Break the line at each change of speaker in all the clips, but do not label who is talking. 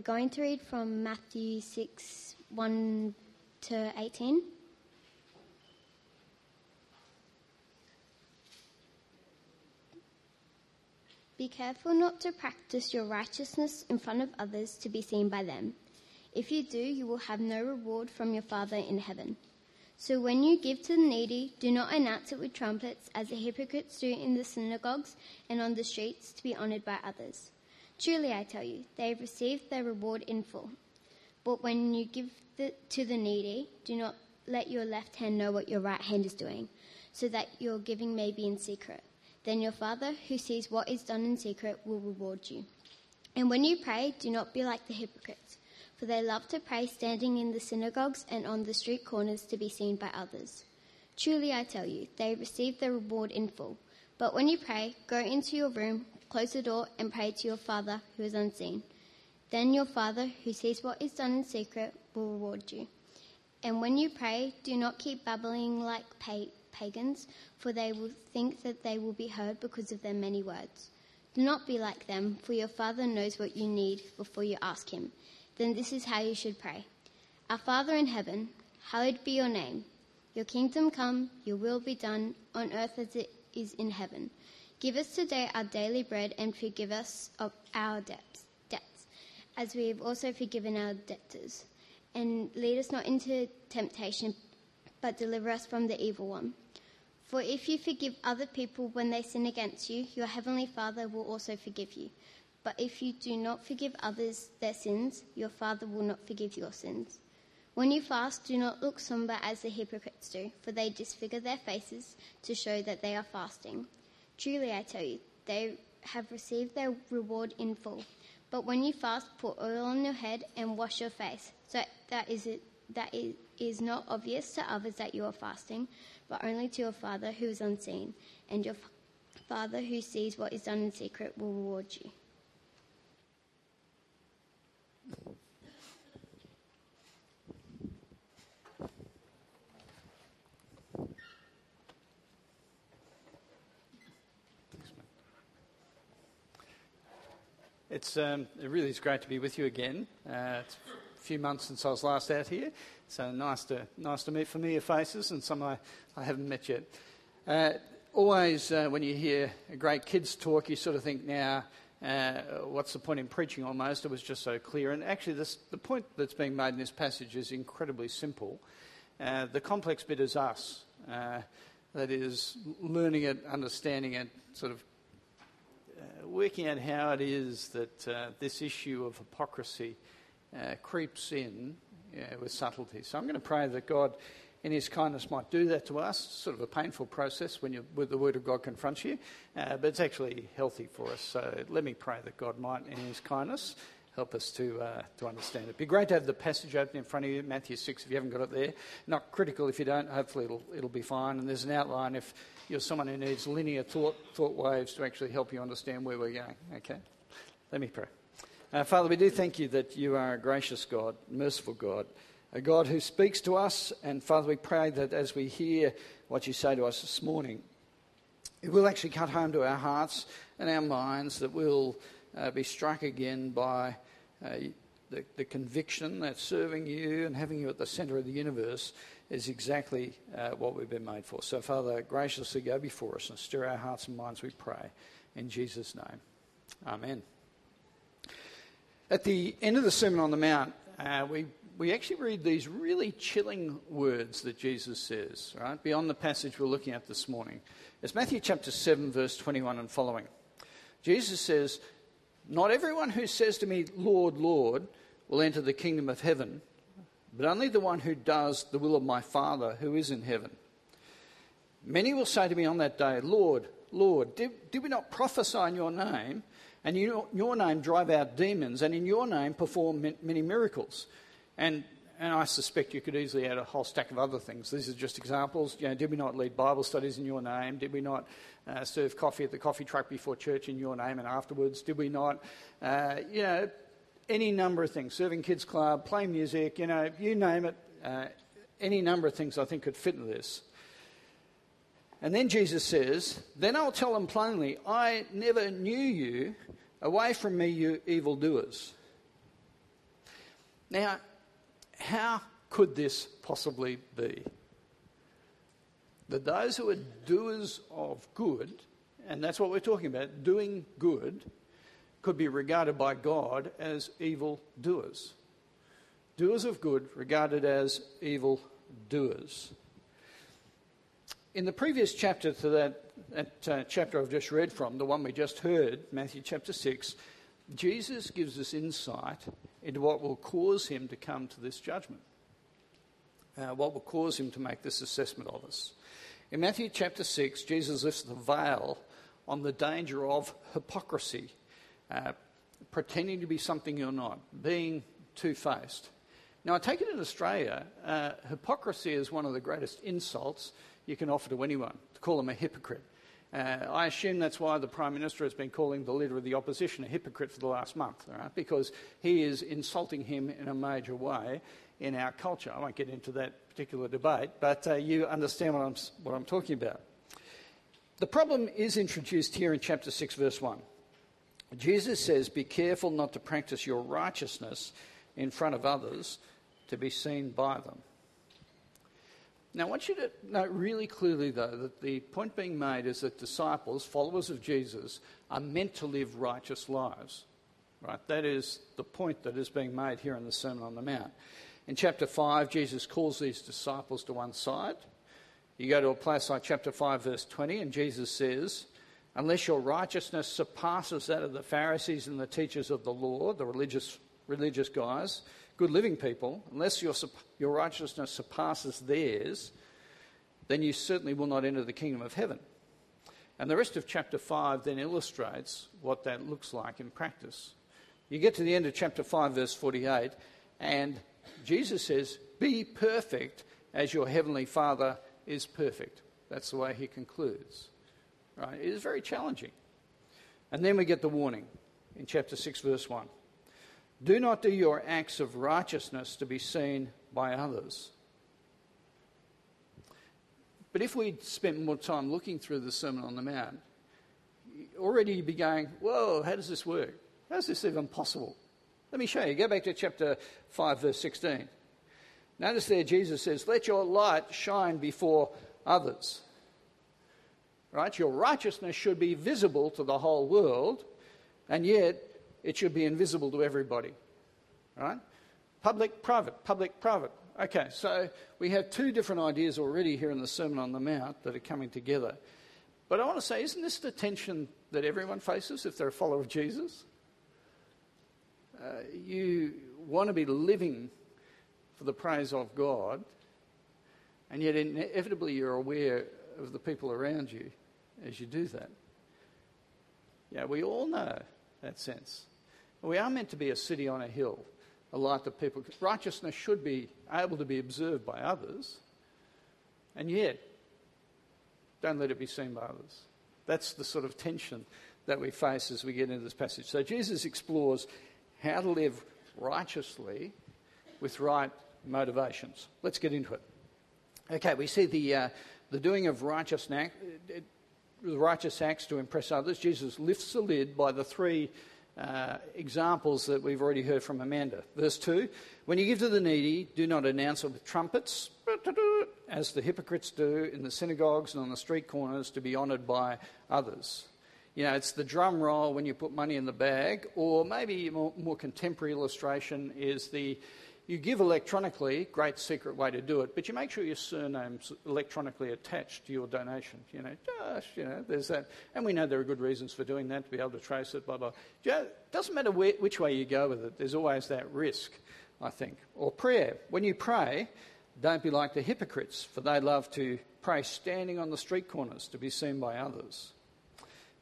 We're going to read from Matthew 6 1 to 18. Be careful not to practice your righteousness in front of others to be seen by them. If you do, you will have no reward from your Father in heaven. So when you give to the needy, do not announce it with trumpets, as the hypocrites do in the synagogues and on the streets to be honored by others. Truly, I tell you, they have received their reward in full. But when you give the, to the needy, do not let your left hand know what your right hand is doing, so that your giving may be in secret. Then your Father, who sees what is done in secret, will reward you. And when you pray, do not be like the hypocrites, for they love to pray standing in the synagogues and on the street corners to be seen by others. Truly, I tell you, they receive their reward in full. But when you pray, go into your room, close the door, and pray to your Father who is unseen. Then your Father, who sees what is done in secret, will reward you. And when you pray, do not keep babbling like pagans, for they will think that they will be heard because of their many words. Do not be like them, for your Father knows what you need before you ask Him. Then this is how you should pray Our Father in heaven, hallowed be your name. Your kingdom come, your will be done, on earth as it is in heaven. Give us today our daily bread and forgive us of our debts, debts, as we have also forgiven our debtors. And lead us not into temptation, but deliver us from the evil one. For if you forgive other people when they sin against you, your heavenly Father will also forgive you. But if you do not forgive others their sins, your Father will not forgive your sins. When you fast, do not look somber as the hypocrites do, for they disfigure their faces to show that they are fasting. Truly, I tell you, they have received their reward in full. But when you fast, put oil on your head and wash your face, so that is it, that is not obvious to others that you are fasting, but only to your Father who is unseen, and your Father who sees what is done in secret will reward you.
It's, um, it really is great to be with you again. Uh, it's a few months since I was last out here, so nice to, nice to meet familiar faces and some I, I haven't met yet. Uh, always, uh, when you hear a great kids talk, you sort of think, now, uh, what's the point in preaching almost? It was just so clear. And actually, this, the point that's being made in this passage is incredibly simple. Uh, the complex bit is us. Uh, that is, learning it, understanding it, sort of working out how it is that uh, this issue of hypocrisy uh, creeps in with subtlety. So I'm going to pray that God, in His kindness, might do that to us. sort of a painful process when, you, when the Word of God confronts you, uh, but it's actually healthy for us. So let me pray that God might, in His kindness, help us to, uh, to understand it. It'd be great to have the passage open in front of you, Matthew 6, if you haven't got it there. Not critical if you don't, hopefully it'll, it'll be fine. And there's an outline if you're someone who needs linear thought, thought waves to actually help you understand where we're going. Okay? Let me pray. Uh, Father, we do thank you that you are a gracious God, merciful God, a God who speaks to us. And Father, we pray that as we hear what you say to us this morning, it will actually cut home to our hearts and our minds, that we'll uh, be struck again by uh, the, the, conviction that serving you and having you at the centre of the universe is exactly uh, what we've been made for. So, Father, graciously go before us and stir our hearts and minds, we pray. In Jesus' name. Amen. At the end of the Sermon on the Mount, uh, we, we actually read these really chilling words that Jesus says, right? Beyond the passage we're looking at this morning. It's Matthew chapter 7, verse 21 and following. Jesus says, Not everyone who says to me, Lord, Lord, will enter the kingdom of heaven but only the one who does the will of my Father who is in heaven. Many will say to me on that day, Lord, Lord, did, did we not prophesy in your name, and in your name drive out demons, and in your name perform many miracles? And, and I suspect you could easily add a whole stack of other things. These are just examples. You know, did we not lead Bible studies in your name? Did we not uh, serve coffee at the coffee truck before church in your name and afterwards? Did we not, uh, you know, any number of things serving kids club, playing music, you know, you name it, uh, any number of things I think could fit into this. And then Jesus says, Then I'll tell them plainly, I never knew you. Away from me, you evildoers. Now, how could this possibly be? That those who are doers of good, and that's what we're talking about, doing good, could be regarded by God as evil doers. Doers of good regarded as evil doers. In the previous chapter to that, that uh, chapter I've just read from, the one we just heard, Matthew chapter 6, Jesus gives us insight into what will cause him to come to this judgment, uh, what will cause him to make this assessment of us. In Matthew chapter 6, Jesus lifts the veil on the danger of hypocrisy, uh, pretending to be something you're not, being two faced. Now, I take it in Australia, uh, hypocrisy is one of the greatest insults you can offer to anyone, to call them a hypocrite. Uh, I assume that's why the Prime Minister has been calling the Leader of the Opposition a hypocrite for the last month, right? because he is insulting him in a major way in our culture. I won't get into that particular debate, but uh, you understand what I'm, what I'm talking about. The problem is introduced here in chapter 6, verse 1. Jesus says, Be careful not to practice your righteousness in front of others to be seen by them. Now, I want you to note really clearly, though, that the point being made is that disciples, followers of Jesus, are meant to live righteous lives. Right? That is the point that is being made here in the Sermon on the Mount. In chapter 5, Jesus calls these disciples to one side. You go to a place like chapter 5, verse 20, and Jesus says, Unless your righteousness surpasses that of the Pharisees and the teachers of the law, the religious, religious guys, good living people, unless your, your righteousness surpasses theirs, then you certainly will not enter the kingdom of heaven. And the rest of chapter 5 then illustrates what that looks like in practice. You get to the end of chapter 5, verse 48, and Jesus says, Be perfect as your heavenly Father is perfect. That's the way he concludes. Right? It is very challenging. And then we get the warning in chapter 6, verse 1. Do not do your acts of righteousness to be seen by others. But if we'd spent more time looking through the Sermon on the Mount, already you'd be going, Whoa, how does this work? How is this even possible? Let me show you. Go back to chapter 5, verse 16. Notice there Jesus says, Let your light shine before others. Right? Your righteousness should be visible to the whole world, and yet it should be invisible to everybody. Right? Public, private, public, private. Okay, so we have two different ideas already here in the Sermon on the Mount that are coming together. But I want to say, isn't this the tension that everyone faces if they're a follower of Jesus? Uh, you want to be living for the praise of God, and yet inevitably you're aware of the people around you as you do that. Yeah, we all know that sense. We are meant to be a city on a hill, a light that people. Righteousness should be able to be observed by others, and yet, don't let it be seen by others. That's the sort of tension that we face as we get into this passage. So Jesus explores how to live righteously with right motivations. Let's get into it. Okay, we see the, uh, the doing of righteous, righteous acts to impress others. Jesus lifts the lid by the three uh, examples that we've already heard from Amanda. Verse 2 When you give to the needy, do not announce it with trumpets, as the hypocrites do in the synagogues and on the street corners to be honoured by others. You know, it's the drum roll when you put money in the bag, or maybe a more, more contemporary illustration is the you give electronically, great secret way to do it, but you make sure your surname's electronically attached to your donation. You know, just, you know, there's that. And we know there are good reasons for doing that, to be able to trace it, blah, blah. It doesn't matter where, which way you go with it, there's always that risk, I think. Or prayer. When you pray, don't be like the hypocrites, for they love to pray standing on the street corners to be seen by others.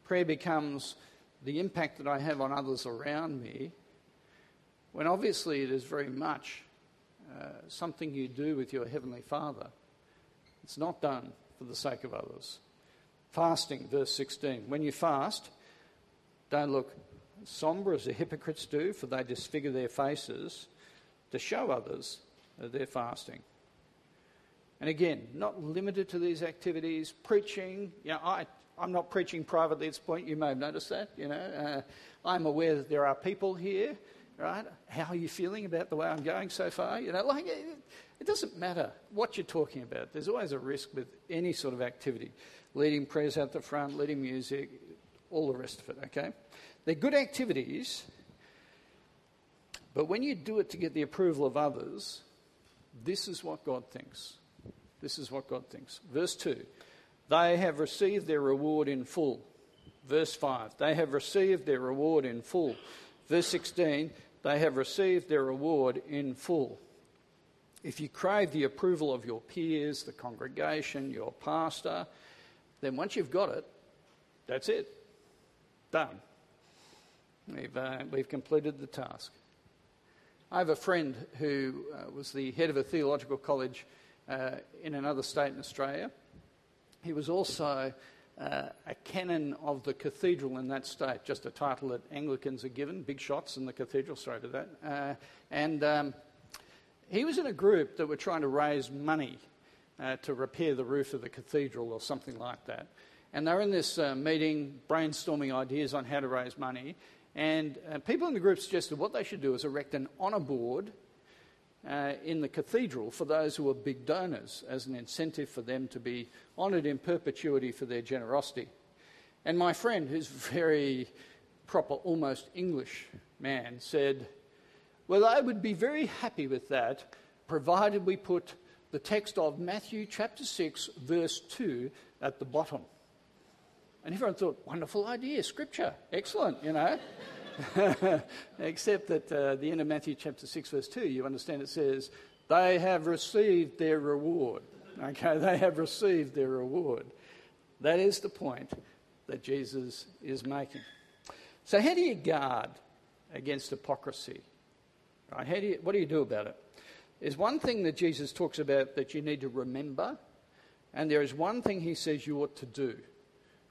Prayer becomes the impact that I have on others around me when obviously it is very much uh, something you do with your Heavenly Father. It's not done for the sake of others. Fasting, verse 16. When you fast, don't look somber as the hypocrites do, for they disfigure their faces to show others that they're fasting. And again, not limited to these activities, preaching. You know, I, I'm not preaching privately at this point. You may have noticed that. You know, uh, I'm aware that there are people here right? How are you feeling about the way I'm going so far? You know, like it, it doesn't matter what you're talking about. There's always a risk with any sort of activity. Leading prayers out the front, leading music, all the rest of it, okay? They're good activities, but when you do it to get the approval of others, this is what God thinks. This is what God thinks. Verse 2 They have received their reward in full. Verse 5 They have received their reward in full. Verse 16 They have received their reward in full. If you crave the approval of your peers, the congregation, your pastor, then once you've got it, that's it. Done. We've, uh, we've completed the task. I have a friend who uh, was the head of a theological college uh, in another state in Australia. He was also uh, a canon of the cathedral in that state, just a title that Anglicans are given, big shots in the cathedral, sorry to that. Uh, and um, he was in a group that were trying to raise money uh, to repair the roof of the cathedral or something like that. And they were in this uh, meeting brainstorming ideas on how to raise money. And uh, people in the group suggested what they should do is erect an honour board uh, in the cathedral for those who are big donors as an incentive for them to be honoured in perpetuity for their generosity. And my friend, who's very proper, almost English man, said, Well, I would be very happy with that, provided we put the text of Matthew chapter 6, verse 2 at the bottom. And everyone thought, wonderful idea, scripture, excellent, you know. Except that uh, the end of Matthew chapter 6, verse 2, you understand it says, they have received their reward. Okay, they have received their reward. That is the point that Jesus is making. So, how do you guard against hypocrisy? Right? How do you, what do you do about it? There's one thing that Jesus talks about that you need to remember, and there is one thing he says you ought to do.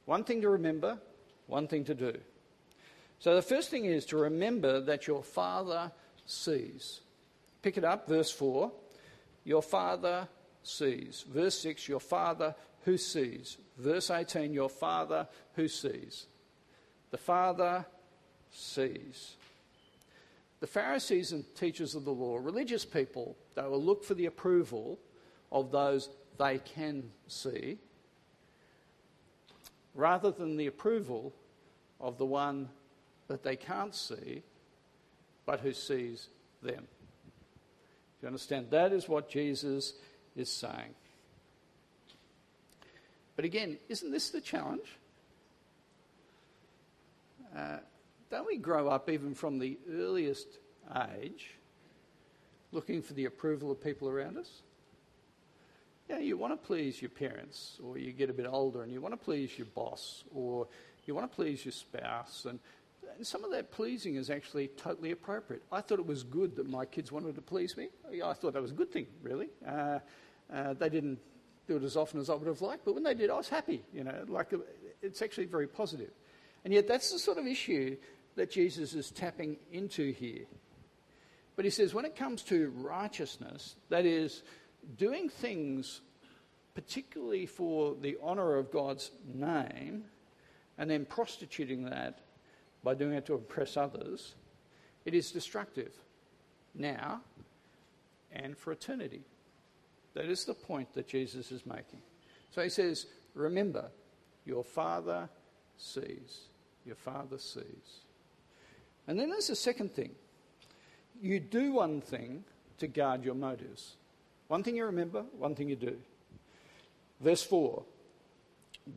One thing to remember, one thing to do. So the first thing is to remember that your Father sees. Pick it up, verse 4. Your Father sees. Verse 6, your Father who sees. Verse 18, your Father who sees. The Father sees. The Pharisees and teachers of the law, religious people, they will look for the approval of those they can see rather than the approval of the one that they can't see, but who sees them. Do you understand? That is what Jesus is saying. But again, isn't this the challenge? Uh, don't we grow up even from the earliest age looking for the approval of people around us? Yeah, you want to please your parents, or you get a bit older and you want to please your boss, or you want to please your spouse, and and some of that pleasing is actually totally appropriate. I thought it was good that my kids wanted to please me. I thought that was a good thing, really. Uh, uh, they didn't do it as often as I would have liked, but when they did, I was happy. You know, like it's actually very positive. And yet, that's the sort of issue that Jesus is tapping into here. But he says, when it comes to righteousness, that is, doing things particularly for the honour of God's name, and then prostituting that by doing it to impress others, it is destructive now and for eternity. That is the point that Jesus is making. So he says, Remember, your Father sees. Your Father sees. And then there's a second thing. You do one thing to guard your motives. One thing you remember, one thing you do. Verse 4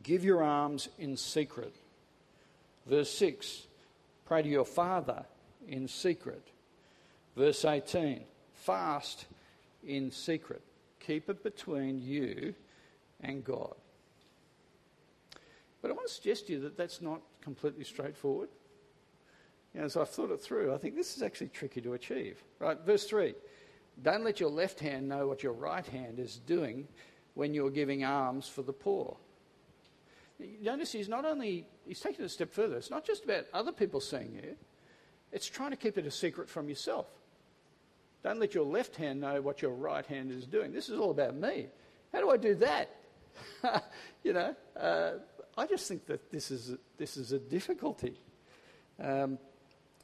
Give your alms in secret. Verse 6 Pray to your Father in secret. Verse 18 Fast in secret. Keep it between you and God. But I want to suggest to you that that's not completely straightforward. You know, as I've thought it through, I think this is actually tricky to achieve. Right, verse 3 Don't let your left hand know what your right hand is doing when you're giving alms for the poor. Notice he's not only, he's taken it a step further. It's not just about other people seeing you, it's trying to keep it a secret from yourself. Don't let your left hand know what your right hand is doing. This is all about me. How do I do that? you know, uh, I just think that this is a, this is a difficulty. Um,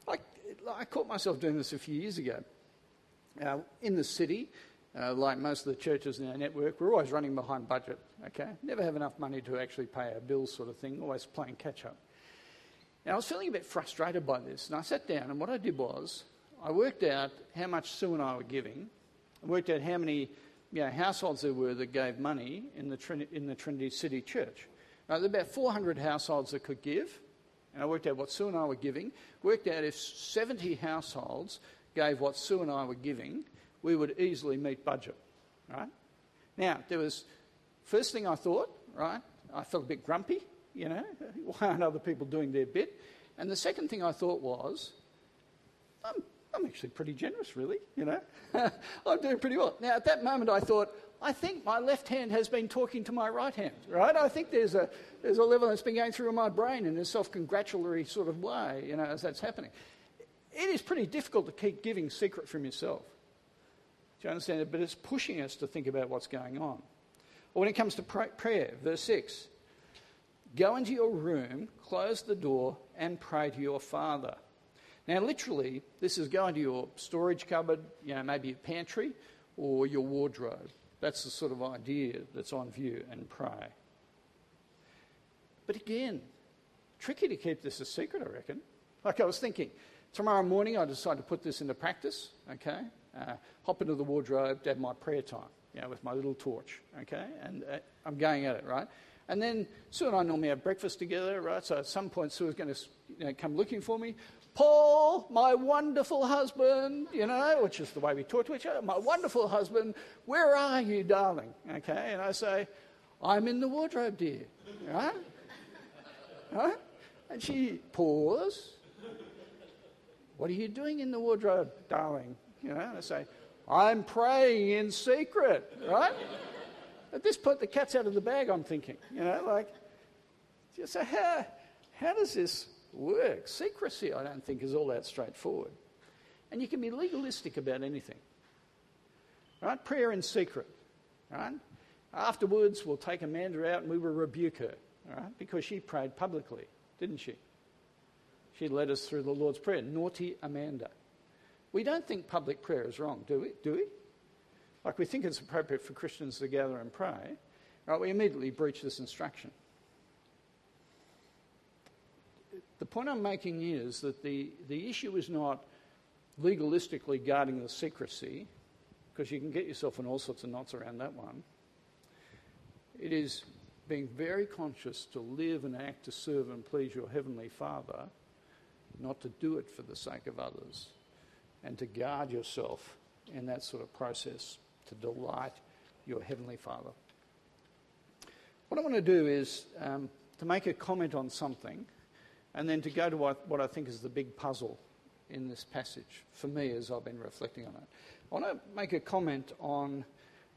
like, I caught myself doing this a few years ago. Uh, in the city, uh, like most of the churches in our network, we're always running behind budget, okay? Never have enough money to actually pay our bills, sort of thing, always playing catch up. And I was feeling a bit frustrated by this, and I sat down, and what I did was I worked out how much Sue and I were giving, I worked out how many you know, households there were that gave money in the, Trin- in the Trinity City Church. Now, there were about 400 households that could give, and I worked out what Sue and I were giving, worked out if 70 households gave what Sue and I were giving, we would easily meet budget, right? Now, there was, first thing I thought, right, I felt a bit grumpy, you know, why aren't other people doing their bit? And the second thing I thought was, I'm, I'm actually pretty generous, really, you know. I'm doing pretty well. Now, at that moment, I thought, I think my left hand has been talking to my right hand, right? I think there's a, there's a level that's been going through my brain in a self congratulatory sort of way, you know, as that's happening. It is pretty difficult to keep giving secret from yourself. Do you understand it? But it's pushing us to think about what's going on. Or when it comes to prayer, verse 6 Go into your room, close the door, and pray to your Father. Now, literally, this is go into your storage cupboard, you know, maybe your pantry, or your wardrobe. That's the sort of idea that's on view, and pray. But again, tricky to keep this a secret, I reckon. Like I was thinking, tomorrow morning I decide to put this into practice, okay? Uh, hop into the wardrobe to have my prayer time, you know, with my little torch, okay? And uh, I'm going at it, right? And then Sue and I normally have breakfast together, right? So at some point, Sue is going to you know, come looking for me. Paul, my wonderful husband, you know, which is the way we talk to each other, my wonderful husband, where are you, darling? Okay, and I say, I'm in the wardrobe, dear, right? right? And she pauses. What are you doing in the wardrobe, darling? You know, I say, I'm praying in secret, right? At this point, the cat's out of the bag, I'm thinking. You know, like, so how, how does this work? Secrecy, I don't think, is all that straightforward. And you can be legalistic about anything. Right? Prayer in secret. Right? Afterwards, we'll take Amanda out and we will rebuke her. Right? Because she prayed publicly, didn't she? She led us through the Lord's Prayer. Naughty Amanda. We don't think public prayer is wrong, do we? Do we? Like we think it's appropriate for Christians to gather and pray. Right, we immediately breach this instruction. The point I'm making is that the, the issue is not legalistically guarding the secrecy, because you can get yourself in all sorts of knots around that one. It is being very conscious to live and act to serve and please your Heavenly Father, not to do it for the sake of others and to guard yourself in that sort of process to delight your Heavenly Father. What I want to do is um, to make a comment on something and then to go to what, what I think is the big puzzle in this passage for me as I've been reflecting on it. I want to make a comment on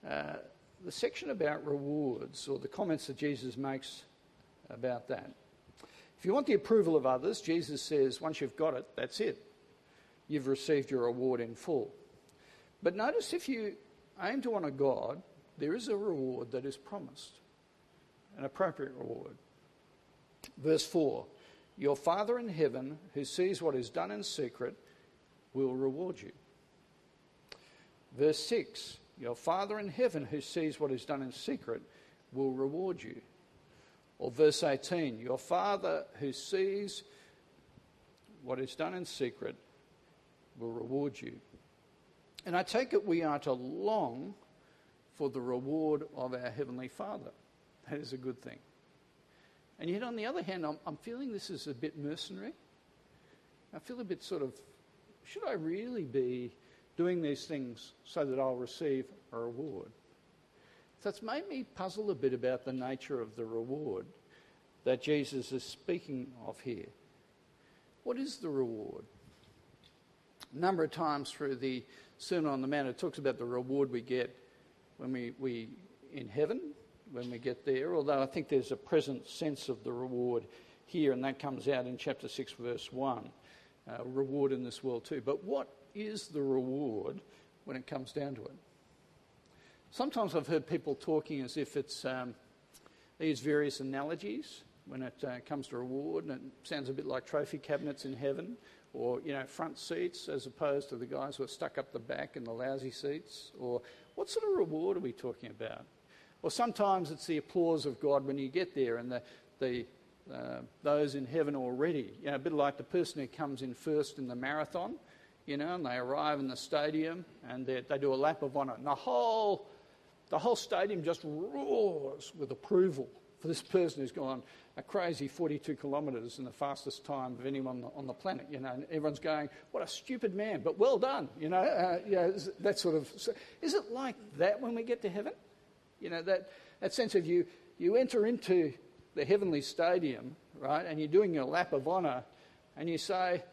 uh, the section about rewards or the comments that Jesus makes about that. If you want the approval of others, Jesus says, once you've got it, that's it you've received your reward in full. But notice if you aim to honour God, there is a reward that is promised, an appropriate reward. Verse 4 Your Father in heaven, who sees what is done in secret, will reward you. Verse 6 Your Father in heaven, who sees what is done in secret, will reward you. Or verse 18 Your Father who sees what is done in secret will reward you. And I take it we are to long for the reward of our Heavenly Father. That is a good thing. And yet, on the other hand, I'm, I'm feeling this is a bit mercenary. I feel a bit sort of, should I really be doing these things so that I'll receive a reward? So it's made me puzzle a bit about the nature of the reward that Jesus is speaking of here. What is the reward? A number of times through the Sermon on the Mount, it talks about the reward we get when we, we in heaven, when we get there, although I think there's a present sense of the reward here, and that comes out in chapter 6, verse 1. Uh, reward in this world too. But what is the reward when it comes down to it? Sometimes I've heard people talking as if it's um, these various analogies when it uh, comes to reward, and it sounds a bit like trophy cabinets in heaven or you know front seats as opposed to the guys who are stuck up the back in the lousy seats? Or what sort of reward are we talking about? Or sometimes it's the applause of god when you get there and the, the uh, those in heaven already. You know a bit like the person who comes in first in the marathon you know and they arrive in the stadium and they, they do a lap of honor and the whole the whole stadium just roars with approval for this person who's gone a crazy 42 kilometres in the fastest time of anyone on the planet, you know, and everyone's going, what a stupid man, but well done, you know, uh, that sort of. Is it like that when we get to heaven? You know, that, that sense of you, you enter into the heavenly stadium, right, and you're doing your lap of honour, and you say,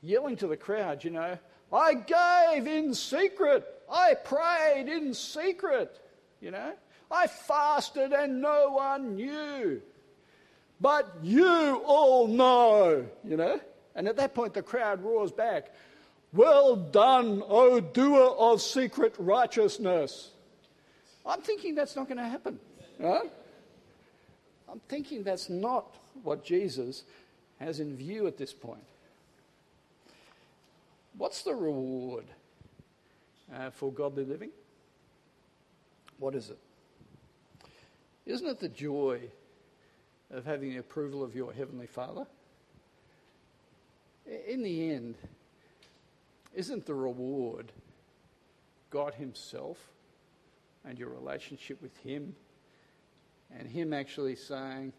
yelling to the crowd, you know, I gave in secret, I prayed in secret, you know. I fasted and no one knew. But you all know, you know. And at that point, the crowd roars back, Well done, O doer of secret righteousness. I'm thinking that's not going to happen. Right? I'm thinking that's not what Jesus has in view at this point. What's the reward uh, for godly living? What is it? Isn't it the joy of having the approval of your Heavenly Father? In the end, isn't the reward God Himself and your relationship with Him and Him actually saying,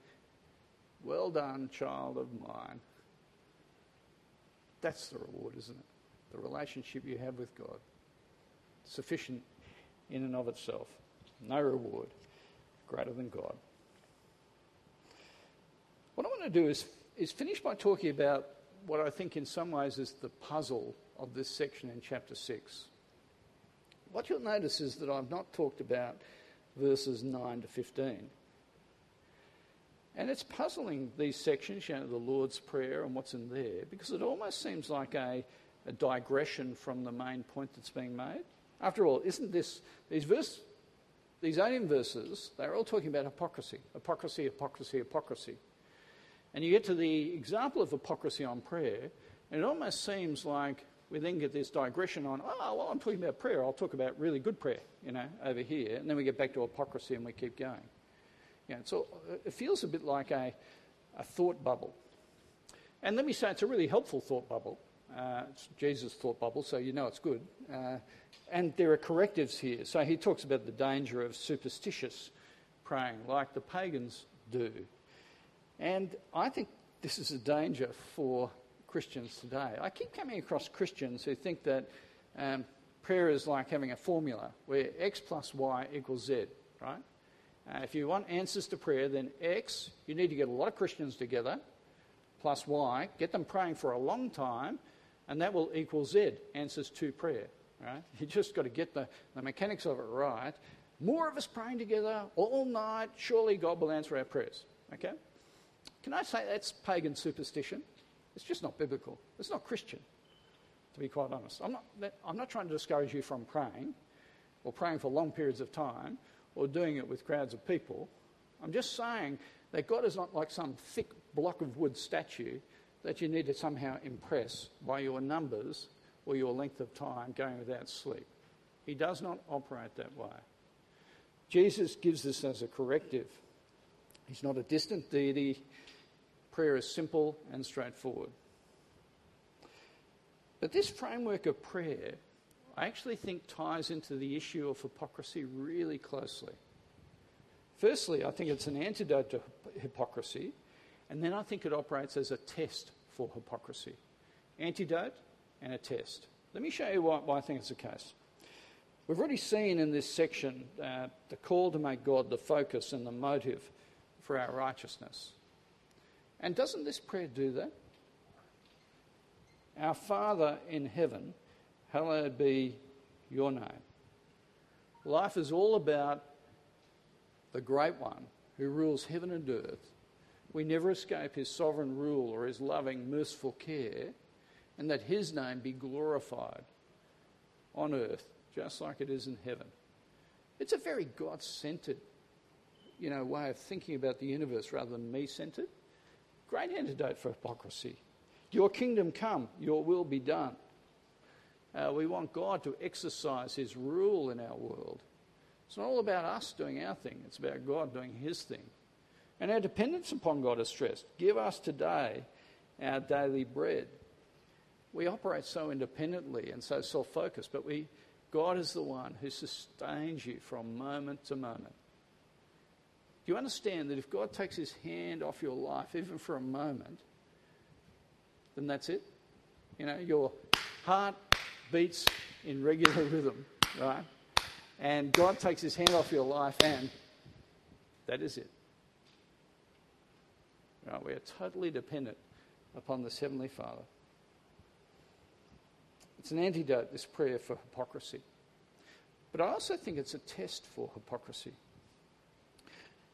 Well done, child of mine? That's the reward, isn't it? The relationship you have with God. Sufficient in and of itself. No reward greater than God. What I want to do is, is finish by talking about what I think in some ways is the puzzle of this section in chapter 6. What you'll notice is that I've not talked about verses 9 to 15. And it's puzzling, these sections, you know, the Lord's Prayer and what's in there, because it almost seems like a, a digression from the main point that's being made. After all, isn't this, these verse, these 18 verses, they're all talking about hypocrisy, hypocrisy, hypocrisy, hypocrisy. And you get to the example of hypocrisy on prayer, and it almost seems like we then get this digression on, oh, well, I'm talking about prayer. I'll talk about really good prayer, you know, over here. And then we get back to hypocrisy and we keep going. You know, so uh, it feels a bit like a, a thought bubble. And let me say it's a really helpful thought bubble. Uh, Jesus' thought bubble, so you know it's good. Uh, and there are correctives here. So he talks about the danger of superstitious praying, like the pagans do. And I think this is a danger for Christians today. I keep coming across Christians who think that um, prayer is like having a formula where x plus y equals z, right? Uh, if you want answers to prayer, then x, you need to get a lot of Christians together, plus y, get them praying for a long time, and that will equal z, answers to prayer. Right? You just got to get the, the mechanics of it right. More of us praying together all night, surely God will answer our prayers. Okay? Can I say that's pagan superstition? It's just not biblical. It's not Christian, to be quite honest. I'm not, I'm not trying to discourage you from praying or praying for long periods of time or doing it with crowds of people. I'm just saying that God is not like some thick block of wood statue that you need to somehow impress by your numbers or your length of time going without sleep. He does not operate that way. Jesus gives this as a corrective. He's not a distant deity. Prayer is simple and straightforward. But this framework of prayer, I actually think, ties into the issue of hypocrisy really closely. Firstly, I think it's an antidote to hypocrisy, and then I think it operates as a test for hypocrisy. Antidote and a test. Let me show you why, why I think it's the case. We've already seen in this section uh, the call to make God the focus and the motive for our righteousness. And doesn't this prayer do that? Our Father in heaven, hallowed be your name. Life is all about the Great One who rules heaven and earth we never escape his sovereign rule or his loving, merciful care, and that his name be glorified on earth just like it is in heaven. It's a very God centered you know, way of thinking about the universe rather than me centered. Great antidote for hypocrisy. Your kingdom come, your will be done. Uh, we want God to exercise his rule in our world. It's not all about us doing our thing, it's about God doing his thing. And our dependence upon God is stressed. Give us today our daily bread. We operate so independently and so self focused, but we, God is the one who sustains you from moment to moment. Do you understand that if God takes his hand off your life, even for a moment, then that's it? You know, your heart beats in regular rhythm, right? And God takes his hand off your life, and that is it. Right? We are totally dependent upon this Heavenly Father. It's an antidote, this prayer, for hypocrisy. But I also think it's a test for hypocrisy.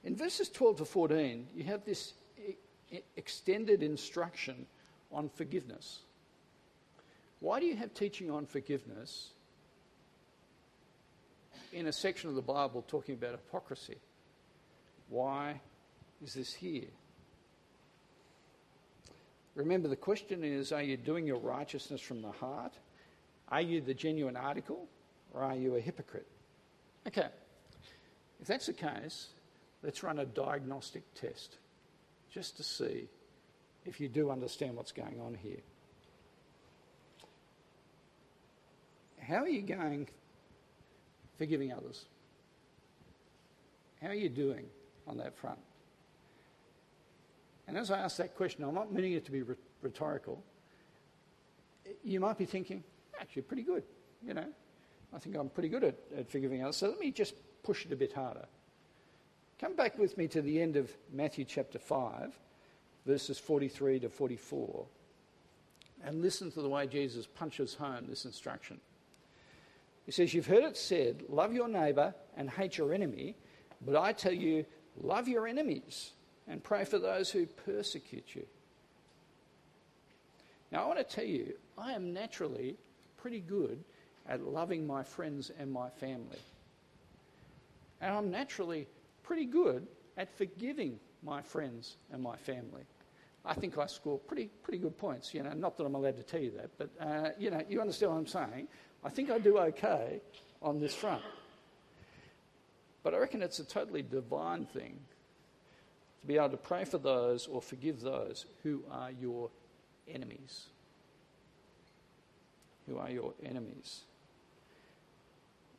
In verses 12 to 14, you have this extended instruction on forgiveness. Why do you have teaching on forgiveness in a section of the Bible talking about hypocrisy? Why is this here? Remember, the question is are you doing your righteousness from the heart? Are you the genuine article? Or are you a hypocrite? Okay, if that's the case, let's run a diagnostic test just to see if you do understand what's going on here. How are you going forgiving others? How are you doing on that front? And as I ask that question, I'm not meaning it to be rhetorical. You might be thinking, actually, pretty good, you know. I think I'm pretty good at, at forgiving others. So let me just push it a bit harder. Come back with me to the end of Matthew chapter 5, verses 43 to 44, and listen to the way Jesus punches home this instruction. He says, You've heard it said, love your neighbour and hate your enemy, but I tell you, love your enemies and pray for those who persecute you. Now, I want to tell you, I am naturally pretty good at loving my friends and my family. And I'm naturally pretty good at forgiving my friends and my family. I think I score pretty, pretty good points, you know, not that I'm allowed to tell you that, but, uh, you know, you understand what I'm saying. I think I do okay on this front. But I reckon it's a totally divine thing to be able to pray for those or forgive those who are your enemies. Who are your enemies.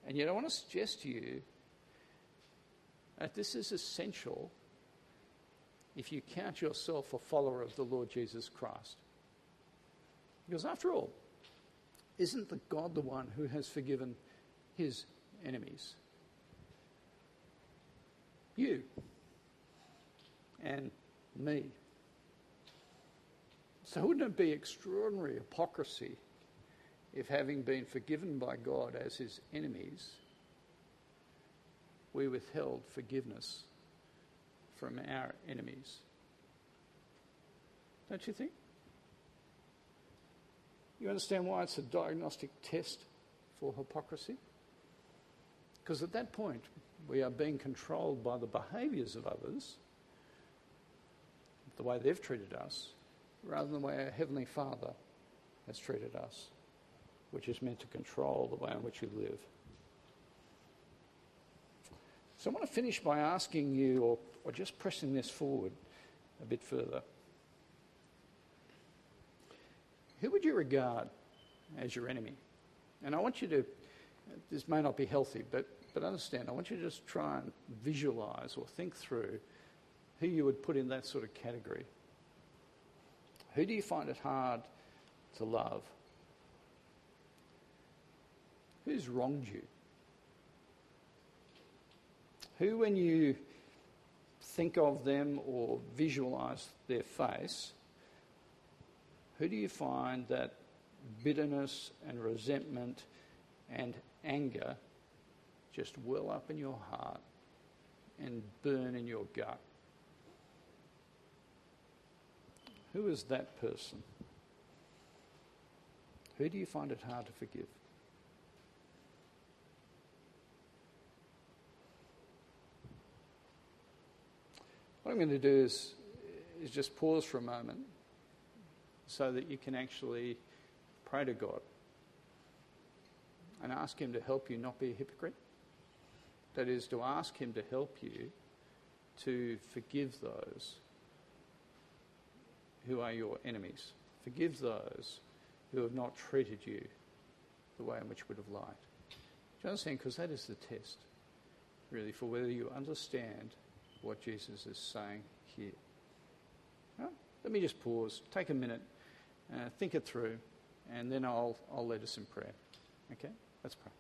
And yet, I want to suggest to you that this is essential if you count yourself a follower of the Lord Jesus Christ. Because, after all, isn't the God the one who has forgiven his enemies? You and me. So, wouldn't it be extraordinary hypocrisy if, having been forgiven by God as his enemies, we withheld forgiveness from our enemies? Don't you think? You understand why it's a diagnostic test for hypocrisy? Because at that point, we are being controlled by the behaviours of others, the way they've treated us, rather than the way our Heavenly Father has treated us which is meant to control the way in which we live. So I want to finish by asking you, or, or just pressing this forward a bit further. Who would you regard as your enemy? And I want you to, this may not be healthy, but, but understand, I want you to just try and visualize or think through who you would put in that sort of category. Who do you find it hard to love? Who's wronged you? Who, when you think of them or visualize their face, who do you find that bitterness and resentment and anger just well up in your heart and burn in your gut? Who is that person? Who do you find it hard to forgive? What I'm going to do is, is just pause for a moment so that you can actually pray to God and ask Him to help you not be a hypocrite. That is, to ask Him to help you to forgive those who are your enemies. Forgive those who have not treated you the way in which would have liked. Do you understand? Because that is the test, really, for whether you understand what Jesus is saying here. Let me just pause, take a minute, uh, think it through, and then I'll, I'll lead us in prayer. Okay? Let's pray.